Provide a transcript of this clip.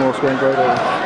more screen grade.